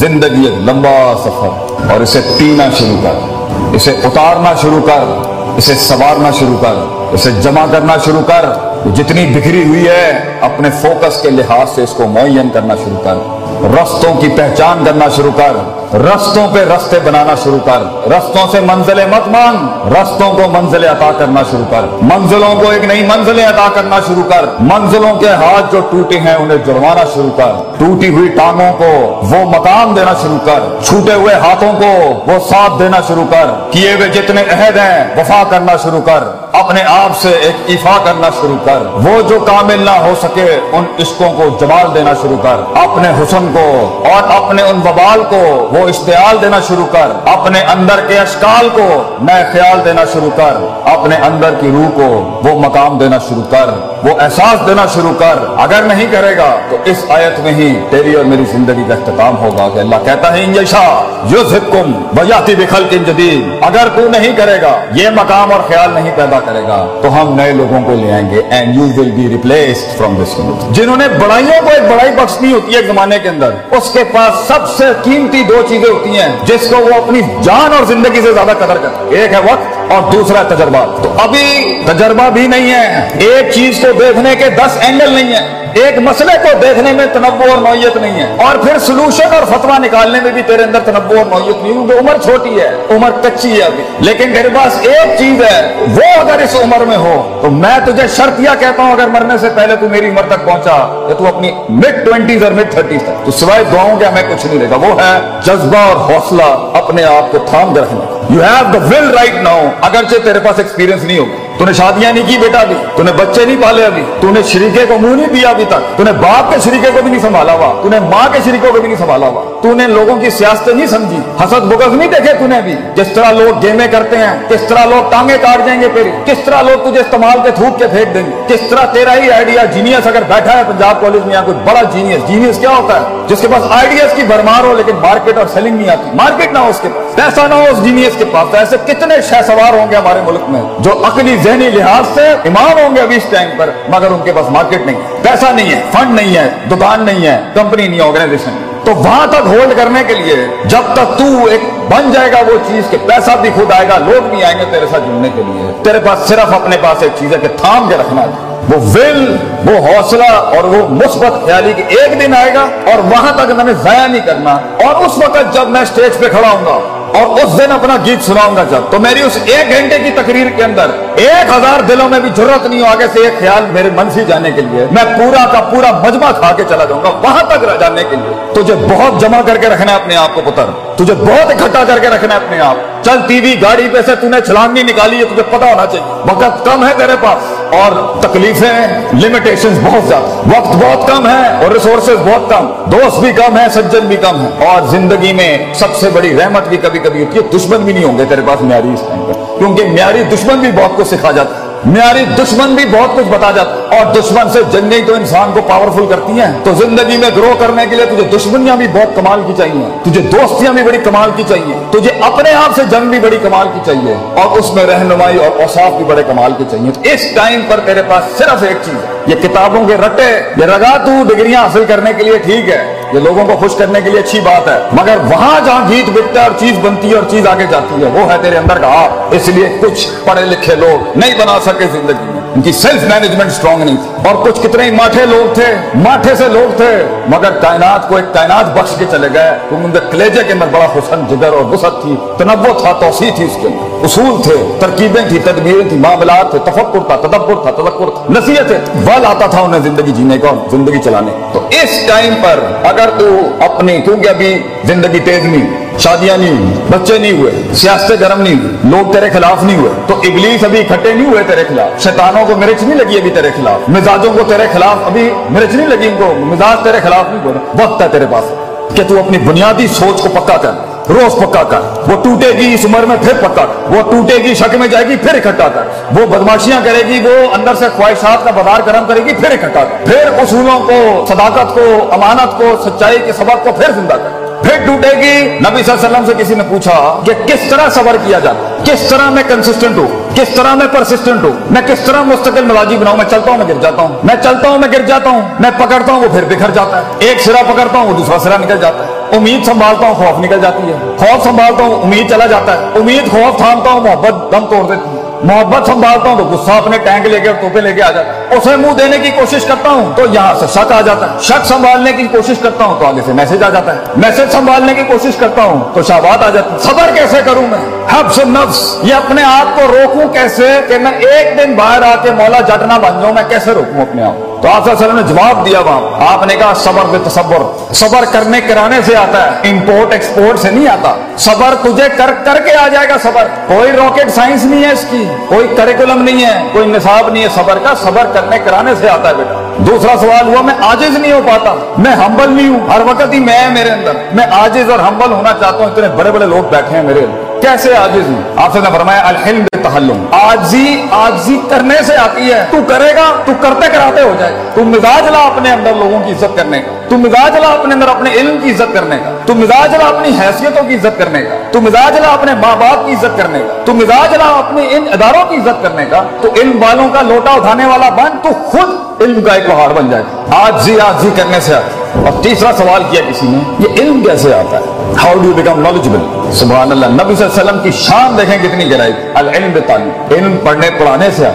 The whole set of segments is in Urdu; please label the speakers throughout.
Speaker 1: زندگی ایک لمبا سفر اور اسے پینا شروع کر، اسے اتارنا شروع کر، اسے سوارنا شروع کر، اسے جمع کرنا شروع کر۔ جتنی بکھری ہوئی ہے، اپنے فوکس کے لحاظ سے اس کو معین کرنا شروع کر رستوں کی پہچان کرنا شروع کر۔ رستوں پہ رستے بنانا شروع کر۔ رستوں سے منزلیں مت مانگ، رستوں کو منزلیں عطا کرنا شروع کر۔ منزلوں کو ایک نئی منزلیں عطا کرنا شروع کر۔ منزلوں کے ہاتھ جو ٹوٹے ہیں انہیں جڑوانا شروع کر۔ ٹوٹی ہوئی ٹانگوں کو وہ مقام دینا شروع کر۔ چھوٹے ہوئے ہاتھوں کو وہ ساتھ دینا شروع کر۔ کیے ہوئے جتنے عہد ہیں، وفا کرنا شروع کر۔ اپنے آپ سے ایک ایفا کرنا شروع کر۔ وہ جو کامل نہ ہو سکے، ان عشقوں کو جمال دینا شروع کر۔ اپنے حسن کو اور اپنے ان وبال کو وہ اشتعال دینا شروع کر۔ اپنے اندر کے اشکال کو نئے خیال دینا شروع کر، اپنے اندر کی روح کو وہ مقام دینا شروع کر، وہ احساس دینا شروع کر۔ اگر نہیں کرے گا تو اس آیت میں ہی تیری اور میری زندگی کا اختتام ہوگا۔ کہ اللہ کہتا ہے انجشا یوزکم ویاتی بخلق جدید۔ اگر تو نہیں کرے گا، یہ مقام اور خیال نہیں پیدا کرے گا، تو ہم نئے لوگوں کو لے آئیں گے and you will be replaced from this جنہوں نے بڑائیوں کو ایک بڑائی بخشنی ہوتی ہے ایک زمانے کے اندر، اس کے پاس سب سے قیمتی دو چیزیں ہوتی ہیں، جس کو وہ اپنی جان اور زندگی سے زیادہ قدر کرتے ایک ہے وقت اور دوسرا تجربہ۔ تو ابھی تجربہ بھی نہیں ہے۔ ایک چیز کو دیکھنے کے دس اینگل نہیں ہے۔ ایک مسئلے کو دیکھنے میں تنوع اور نوعیت نہیں ہے۔ اور پھر سلوشن اور فتوا نکالنے میں بھی تیرے اندر تنوع اور نوعیت نہیں کیونکہ عمر چھوٹی ہے، عمر کچی ہے ابھی۔ لیکن تیرے پاس ایک چیز ہے، وہ اگر اس عمر میں ہو، تو میں تجھے شرط یہ کہتا ہوں، اگر مرنے سے پہلے تو میری عمر تک پہنچا، کہ تو اپنی مڈ ٹوینٹیز اور مڈ تھرٹیز تک۔ تو سوائے دعاؤں کے ہمیں کچھ نہیں رہے گا وہ ہے جذبہ اور حوصلہ اپنے آپ کو تھام کے you have the will right now اگرچہ تیرے پاس ایکسپیرینس نہیں ہوگا۔ تو نے شادیاں نہیں کی بیٹا ابھی تو نے بچے نہیں پالے ابھی تو نے شریکے کو منہ نہیں دیا ابھی تک تو نے باپ کے شریکے کو بھی نہیں سنبھالا ہوا تو نے ماں کے شریکوں کو بھی نہیں سنبھالا ہوا تو نے لوگوں کی سیاست نہیں سمجھی حسد بغض نہیں دیکھے تو نے ابھی جس طرح لوگ گیمیں کرتے ہیں کس طرح لوگ ٹانگیں کاٹ جائیں گے پھر کس طرح لوگ تجھے استعمال کے تھوک کے پھینک دیں گے کس طرح تیرا ہی آئیڈیا جینیس اگر بیٹھا ہے پنجاب کالج میں یا کوئی بڑا جینیس جینیس کیا ہوتا ہے جس کے پاس آئیڈیاز کی بھرمار ہو لیکن مارکیٹ اور سیلنگ نہیں آتی مارکیٹ نہ ہو اس کے پاس پیسہ نہ ہو اس جینیس کے پاس ایسے کتنے شہ سوار ہوں گے ہمارے ملک میں جو عقلی ذہنی لحاظ سے امام ہوں گے ابھی اس ٹائم پر، مگر ان کے پاس مارکیٹ نہیں پیسہ نہیں ہے فنڈ نہیں ہے، دکان نہیں ہے کمپنی نہیں ہے آرگنائزیشن تو وہاں تک ہولڈ کرنے کے لیے جب تک تو ایک بن جائے گا وہ چیز کہ پیسہ بھی خود آئے گا، لوگ بھی آئیں گے تیرے ساتھ جڑنے کے لیے۔ تیرے پاس صرف اپنے پاس ایک چیز ہے کہ تھام کے رکھنا ہے۔ وہ ول وہ حوصلہ اور وہ مثبت خیالی کہ ایک دن آئے گا اور وہاں تک میں نے ضائع نہیں کرنا۔ اور اس وقت جب میں اسٹیج پہ کھڑا ہوں گا اور اس دن اپنا گیت سناؤں گا جب۔ تو میری اس ایک گھنٹے کی تقریر کے اندر ایک ہزار دلوں میں بھی ضرورت نہیں ہو آگے سے ایک خیال میرے من سے جانے کے لیے، میں پورا کا پورا مجمع کھا کے چلا جاؤں گا، وہاں تک جانے کے لیے۔ تجھے بہت جمع کر کے رکھنا ہے اپنے آپ کو پتر، تجھے بہت اکٹھا کر کے رکھنا ہے اپنے آپ۔ چل ٹی وی گاڑی پہ سے تو نے چھلانگی نکالی ہے تجھے پتا ہونا چاہیے۔ وقت کم ہے تیرے پاس، اور تکلیفیں لمیٹیشن بہت زیادہ۔ وقت بہت کم ہے اور ریسورسز بہت کم۔ دوست بھی کم ہے، سجن بھی کم ہے۔ اور زندگی میں سب سے بڑی رحمت بھی کبھی کبھی ہوتی ہے۔ دشمن بھی نہیں ہوں گے تیرے پاس معیاری اس ٹائم پر کیونکہ معیاری دشمن بھی بہت کچھ سکھا جاتا ہے۔ معیاری دشمن بھی بہت کچھ بتا جاتا اور دشمن سے جنگیں تو انسان کو پاورفل کرتی ہیں۔ تو زندگی میں گرو کرنے کے لیے تجھے دشمنیاں بھی بہت کمال کی چاہیے۔ تجھے دوستیاں بھی بڑی کمال کی چاہیے۔ تجھے اپنے آپ سے جنگ بھی بڑی کمال کی چاہیے۔ اور اس میں رہنمائی اور اوصاف بھی بڑے کمال کی چاہیے۔ اس ٹائم پر تیرے پاس صرف ایک چیز ہے۔ یہ کتابوں کے رٹے، یہ رگا تو ڈگریاں حاصل کرنے کے لیے ٹھیک ہے۔ یہ لوگوں کو خوش کرنے کے لیے اچھی بات ہے۔ مگر وہاں جہاں گیت بکتا ہے اور چیز بنتی ہے اور چیز آگے جاتی ہے، وہ ہے تیرے اندر کا آپ اس لیے کچھ پڑھے لکھے لوگ نہیں بنا سکے زندگی میں۔ ان کی سیلف مینجمنٹ اسٹرانگ نہیں۔ تھی اور کچھ کتنے ہی ماٹھے لوگ تھے، ماٹھے سے لوگ تھے، مگر کائنات کو ایک کائنات بخش کے چلے گئے۔ کیونکہ ان کے کلیجے کے اندر بڑا حسن، جگر اور وسعت تھی، تنوع تھا، توسیع تھی اس کے اندر۔ اصول تھے، ترکیبیں تھی تدبیریں تھی معاملات تھے، تفکر تھا، تدبر تھا، تذکر تھا نصیحت بل آتا تھا انہیں زندگی جینے کا اور زندگی چلانے۔ تو اس ٹائم پر اگر تو اپنی، کیونکہ ابھی زندگی تیز نہیں شادیاں نہیں ہوئی، بچے نہیں ہوئے، سیاست گرم نہیں ہوئی، لوگ تیرے خلاف نہیں ہوئے۔ تو ابلیس ابھی اکٹھے نہیں ہوئے تیرے خلاف؟ شیطانوں کو مرچ نہیں لگی ابھی تیرے خلاف؟ مزاجوں کو تیرے خلاف ابھی مرچ نہیں لگی ان کو؟ مزاج تیرے خلاف نہیں ہوئے وقت ہے تیرے پاس کہ تو اپنی بنیادی سوچ کو پکا کر، روز پکا کر۔ وہ ٹوٹے گی اس عمر میں پھر پکا کر۔ وہ ٹوٹے گی، شک میں جائے گی، پھر اکٹھا کر۔ وہ بدماشیاں کرے گی، وہ اندر سے خواہشات کا بازار گرم کرے گی، پھر اکٹھا کر۔ پھر اصولوں کو، صداقت کو، امانت کو، سچائی کے سبق کو پھر زندہ کر۔ پھر ٹوٹے گی نبی صلی اللہ علیہ وسلم سے کسی نے پوچھا کہ کس طرح صبر کیا جاتا کس طرح میں کنسسٹنٹ ہوں؟ کس طرح میں پرسسٹنٹ ہوں؟ میں کس طرح مستقل مزاجی بناؤں؟ میں چلتا ہوں، میں گر جاتا ہوں۔ میں چلتا ہوں، میں گر جاتا ہوں۔ میں پکڑتا ہوں، وہ پھر بکھر جاتا ہے۔ ایک سرا پکڑتا ہوں، وہ دوسرا سرا نکل جاتا ہے۔ امید سنبھالتا ہوں، خوف نکل جاتی ہے۔ خوف سنبھالتا ہوں، امید چلا جاتا ہے۔ امید خوف تھامتا ہوں، محبت دم توڑ دیتی ہے۔ محبت سنبھالتا ہوں تو غصہ اپنے ٹینک لے کے اور توپے لے کے آ جاتا ہے اسے منہ دینے کی کوشش کرتا ہوں تو یہاں سے شک آ جاتا ہے۔ شک سنبھالنے کی کوشش کرتا ہوں تو آگے سے میسج آ جاتا ہے۔ میسج سنبھالنے کی کوشش کرتا ہوں تو شہبات آ جاتا ہے صبر کیسے کروں میں؟ حبس نفس یہ اپنے آپ کو روکوں کیسے کہ میں ایک دن باہر آ کے مولا جٹنا بن جاؤں، میں کیسے روکوں اپنے آپ کو؟ تو آپ صلی اللہ علیہ وسلم نے جواب دیا وہاں۔ آپ نے کہا صبر بے تصبر۔ صبر کرنے کرانے سے آتا ہے۔ امپورٹ ایکسپورٹ سے نہیں آتا۔ صبر تجھے کر کر کے آ جائے گا صبر۔ کوئی راکٹ سائنس نہیں ہے اس کی۔ کوئی کریکولم نہیں ہے۔ کوئی نصاب نہیں ہے۔ صبر کا صبر کرنے کرانے سے آتا ہے بیٹا۔ دوسرا سوال ہوا، میں آجز نہیں ہو پاتا۔ میں ہمبل نہیں ہوں۔ ہر وقت ہی میں میرے اندر۔ میں آجز اور ہمبل ہونا چاہتا ہوں۔ اتنے بڑے بڑے لوگ بیٹھے ہیں میرے۔ اندر کیسے آجز ہوں؟ آپ سے نے فرمایا الحلم تحلم آجزی آجزی کرنے سے آتی ہے۔ تو کرے گا تو کرتے کراتے ہو جائے۔ تو مزاج لا اپنے اندر لوگوں کی عزت کرنے کا۔ تو مزاج لا اپنے اندر اپنے علم کی عزت کرنے کا۔ تو مزاج لا اپنی حیثیتوں کی عزت کرنے کا۔ تو مزاج لا اپنے ماں باپ کی عزت کرنے کا۔ تو مزاج لا اپنے ان اداروں کی عزت کرنے کا۔ تو علم والوں کا لوٹا اٹھانے والا بن تو خود علم کا ایک پہاڑ بن جائے۔ آجزی آجزی کرنے سے آتی اور تیسرا سوال کیا کسی نے؟ یہ علم کیسے آتا ہے؟ ہاؤ ڈو بیکم نالجبل سبحان اللہ، نبی صلی اللہ علیہ وسلم کی شان دیکھیں کتنی گہرائی العلم بالتعلیم علم پڑھنے پڑھانے سے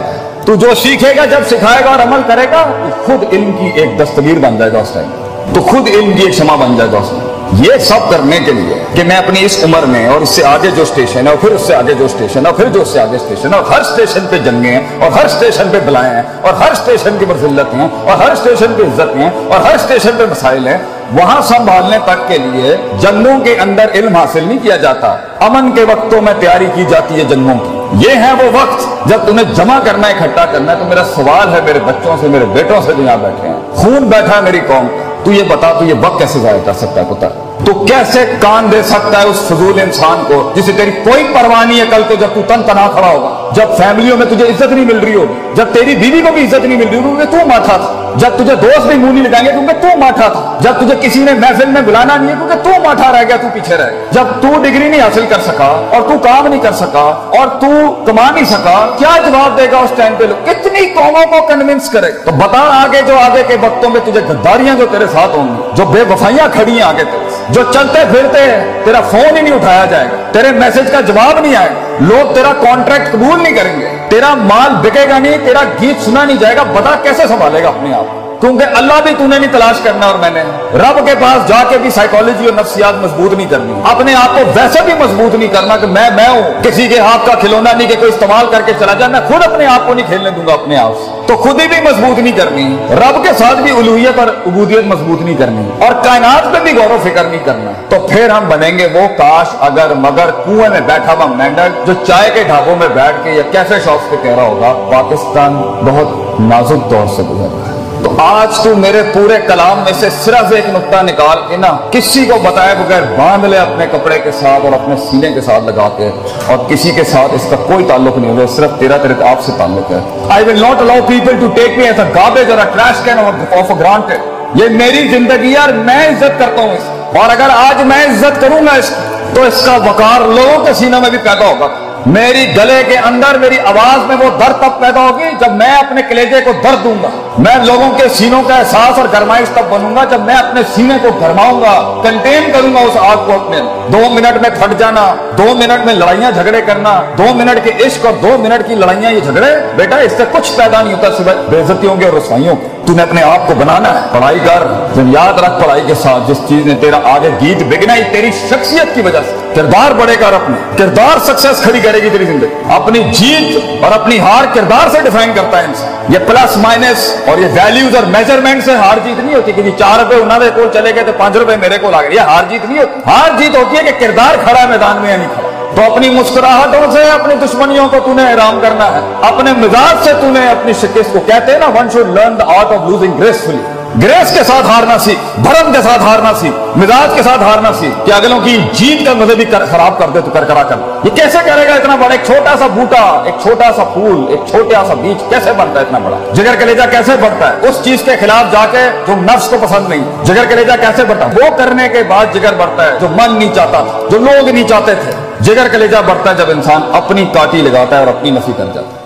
Speaker 1: تو جو سیکھے گا، جب سکھائے گا اور عمل کرے گا خود علم کی ایک دستگیر بن جائے گا اس ٹائم۔ تو خود علم کی ایک شمع بن جائے گا اس ٹائم۔ یہ سب کرنے کے لیے کہ میں اپنی اس عمر میں اور اس سے آگے جو اسٹیشن ہے، اور پھر اس سے آگے جو اسٹیشن ہے، اور پھر جو اس سے آگے اسٹیشن ہے، اور ہر اسٹیشن پہ جنگیں ہیں، اور ہر اسٹیشن پہ بلائیں ہیں، اور ہر اسٹیشن کی مرزلت ہیں، اور ہر اسٹیشن پہ عزت ہیں، اور ہر اسٹیشن پہ مسائل ہیں۔ وہاں سنبھالنے تک کے لیے جنگوں کے اندر علم حاصل نہیں کیا جاتا۔ امن کے وقتوں میں تیاری کی جاتی ہے جنگوں کی۔ یہ ہے وہ وقت جب تمہیں جمع کرنا ہے اکٹھا کرنا ہے تو میرا سوال ہے، میرے بچوں سے، میرے بیٹوں سے جو یہاں بیٹھے ہیں۔ خون بیٹھا ہے میری قوم، تو یہ بتا، تو یہ وقت کیسے ضائع کر سکتا ہے پتہ؟ تو کیسے کان دے سکتا ہے اس فضول انسان کو جسے تیری کوئی پرواہ نہیں ہے کل کو جب تو تن تنا کھڑا ہوگا۔ جب فیملیوں میں تجھے عزت نہیں مل رہی ہوگی، جب تیری بیوی کو بھی عزت نہیں مل رہی ہوگی، تو ماٹھا تھا۔ جب تجھے دوست بھی منہ نہیں لگائیں گے کیونکہ تو ماٹھا تھا۔ جب تجھے کسی نے محفل میں بلانا نہیں ہے کیونکہ تو ماٹھا رہ گیا، تو پیچھے رہ گیا۔ جب تو ڈگری نہیں حاصل کر سکا اور تو کام نہیں کر سکا اور تو کما نہیں سکا، کیا جواب دے گا اس ٹائم پہ لوگ؟ کتنی قوموں کو کنونس کرے؟ تو بتا آگے جو آگے کے وقتوں میں تجھے غداریاں جو تیرے ساتھ ہوں گی، جو بے وفائیاں کھڑی ہیں آگے تیرے جو چلتے پھرتے ہیں، تیرا فون ہی نہیں اٹھایا جائے گا۔ تیرے میسج کا جواب نہیں آئے۔ گا لوگ تیرا کانٹریکٹ قبول نہیں کریں گے۔ تیرا مال بکے گا نہیں، تیرا گیت سنا نہیں جائے گا، بتا کیسے سنبھالے گا اپنے آپ؟ کیونکہ اللہ بھی تو نے نہیں تلاش کرنا اور میں نے۔ رب کے پاس جا کے بھی سائیکالوجی اور نفسیات مضبوط نہیں کرنی۔ اپنے آپ کو ویسے بھی مضبوط نہیں کرنا کہ میں میں ہوں، کسی کے ہاتھ کا کھلونا نہیں کہ کوئی استعمال کر کے چلا جائے۔ میں خود اپنے آپ کو نہیں کھیلنے دوں گا، اپنے آپ سے۔ تو خود ہی بھی مضبوط نہیں کرنی۔ رب کے ساتھ بھی الوحیت اور عبودیت مضبوط نہیں کرنی۔ اور کائنات پہ بھی غور و فکر نہیں کرنا۔ تو پھر ہم بنیں گے وہ کاش، اگر، مگر، کنویں میں بیٹھا ہوا مینڈل جو چائے کے ڈھابوں میں بیٹھ کے یا کیسے شاپس پہ کہہ رہا ہوگا، پاکستان بہت نازک دور سے گزر رہا ہے تو آج تو میرے پورے کلام میں سے صرف ایک نقطہ نکال کے نا کسی کو بتائے بغیر باندھ لے اپنے کپڑے کے ساتھ اور اپنے سینے کے ساتھ لگا کے اور کسی کے ساتھ اس کا کوئی تعلق نہیں ہوگا صرف تیرا تیرے آپ سے تعلق ہے۔ I will not allow people to take me as a garbage اور ٹریش کین آف گرانٹیڈ یہ میری زندگی ہے اور میں عزت کرتا ہوں اس اور اگر آج میں عزت کروں گا اس تو اس کا وقار لوگوں کے سینوں میں بھی پیدا ہوگا۔ میری گلے کے اندر میری آواز میں وہ درد تب پیدا ہوگی جب میں اپنے کلیجے کو درد دوں گا۔ میں لوگوں کے سینوں کا احساس اور گرمائش تب بنوں گا جب میں اپنے سینے کو گرماؤں گا۔ کنٹین کروں گا اس آگ کو اپنے۔ دو منٹ میں پھٹ جانا، دو منٹ میں لڑائیاں جھگڑے کرنا، دو منٹ کے عشق اور دو منٹ کی لڑائیاں یہ جھگڑے۔ بیٹا، اس سے کچھ پیدا نہیں ہوتا، صبح بےزتیوں کے اور رسوائیوں کے تو نے اپنے آپ کو بنانا ہے۔ پڑھائی کر یاد رکھ پڑھائی کے ساتھ۔ جس چیز نے تیرا آگے گیت بگنا ہی تیری شخصیت کی وجہ سے۔ کردار بڑھے گا اور اپنے کردار سکسیس کھڑی کرے گی تیری زندگی۔ اپنی جیت اور اپنی ہار کردار سے ڈیفائن کرتا ہے انسان۔ یہ پلس مائنس اور یہ ویلیوز اور میجرمنٹ سے ہار جیت نہیں ہوتی۔ کہ چار روپے انہوں نے کول چلے گئے تو پانچ روپے میرے کو آ گئے۔ یہ ہار جیت نہیں ہوتی۔ ہار جیت ہوتی ہے کہ کردار کھڑا ہے میدان میں یا نہیں کھڑا۔ تو اپنی مسکراہٹوں سے، اپنی دشمنیوں کو تو نے حرام کرنا ہے۔ اپنے مزاج سے تو نے اپنی شکست کو۔ کہتے ہیں نا one should learn the art of losing gracefully grace کے ساتھ ہارنا سیکھ بھرم کے ساتھ ہارنا سیکھ مزاج کے ساتھ ہارنا سیکھ کہ اگلوں کی جیت کا مزے بھی خراب کر دے تو کر کرا کر۔ یہ کیسے کرے گا اتنا بڑا؟ ایک چھوٹا سا بوٹا، ایک چھوٹا سا پھول، ایک چھوٹا سا بیج کیسے بنتا ہے اتنا بڑا؟ جگر کلیجا کیسے بڑھتا ہے؟ اس چیز کے خلاف جا کے جو نفس کو پسند نہیں، جگر کلیجا کیسے بڑھتا ہے؟ وہ کرنے کے بعد جگر بڑھتا ہے جو من نہیں چاہتا تھا جو لوگ نہیں چاہتے تھے۔ جگر کلیجا بڑھتا ہے جب انسان اپنی کاٹی لگاتا ہے اور اپنی نفی کر جاتا ہے۔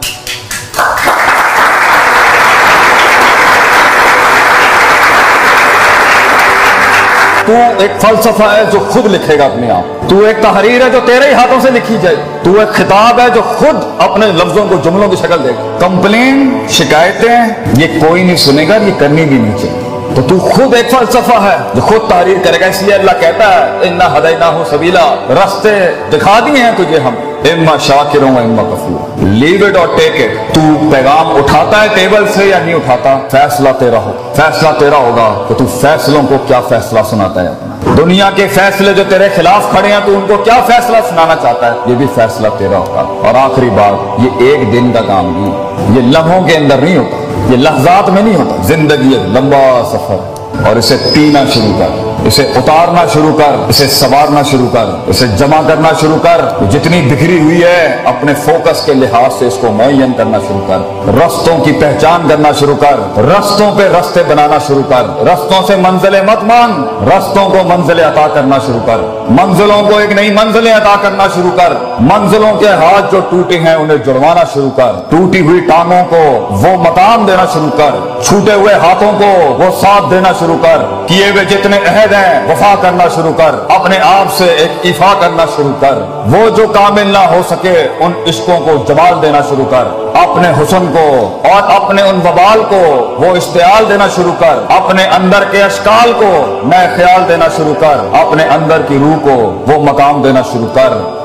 Speaker 1: تو ایک فلسفہ ہے جو خود لکھے گا اپنے آپ۔ تو ایک تحریر ہے جو تیرے ہی ہاتھوں سے لکھی جائے۔ تو ایک خطاب ہے جو خود اپنے لفظوں کو، جملوں کی شکل دے گا۔ کمپلین، شکایتیں، یہ کوئی نہیں سنے گا یہ کرنی بھی نہیں چاہیے۔ تو تو خود ایک فلسفہ ہے جو خود تحریر کرے گا۔ اس لیے اللہ کہتا ہے، انا ہدینا ہو سبیلا۔ رستے دکھا دیے ہیں تجھے ہم۔ اما شاکروں و اما کفور۔ لیو اٹ اور ٹیک اٹ تو پیغام اٹھاتا ہے ٹیبل سے یا نہیں اٹھاتا؟ فیصلہ تیرا ہو۔ فیصلہ تیرا ہوگا تو تو فیصلوں کو کیا فیصلہ سناتا ہے اپنا۔ دنیا کے فیصلے جو تیرے خلاف کھڑے ہیں تو ان کو کیا فیصلہ سنانا چاہتا ہے؟ یہ بھی فیصلہ تیرا ہوگا۔ اور آخری بات، یہ ایک دن کا کام نہیں یہ لمحوں کے اندر نہیں ہوتا۔ یہ لحظات میں نہیں ہوتا۔ زندگی ایک لمبا سفر اور اسے پینا شروع کر۔ اسے اتارنا شروع کر، اسے سوارنا شروع کر، اسے جمع کرنا شروع کر۔ جتنی بکھری ہوئی ہے، اپنے فوکس کے لحاظ سے اس کو معین کرنا شروع کر۔ رستوں کی پہچان کرنا شروع کر۔ رستوں پہ رستے بنانا شروع کر۔ رستوں سے منزلیں مت مانگ۔ رستوں کو منزلیں عطا کرنا شروع کر۔ منزلوں کو ایک نئی منزلیں عطا کرنا شروع کر۔ منزلوں کے ہاتھ جو ٹوٹے ہیں، انہیں جڑوانا شروع کر۔ ٹوٹی ہوئی ٹانگوں کو وہ مقام دینا شروع کر۔ چھوٹے ہوئے ہاتھوں کو وہ ساتھ دینا شروع کر۔ کیے ہوئے جتنے عہد ہیں وفا کرنا شروع کر۔ اپنے آپ سے ایک ایفا کرنا شروع کر۔ وہ جو کامل نہ ہو سکے، ان عشقوں کو جمال دینا شروع کر۔ اپنے حسن کو اور اپنے ان وبال کو وہ اشتعال دینا شروع کر۔ اپنے اندر کے اشکال کو نئے خیال دینا شروع کر۔ اپنے اندر کی روح کو وہ مقام دینا شروع کر۔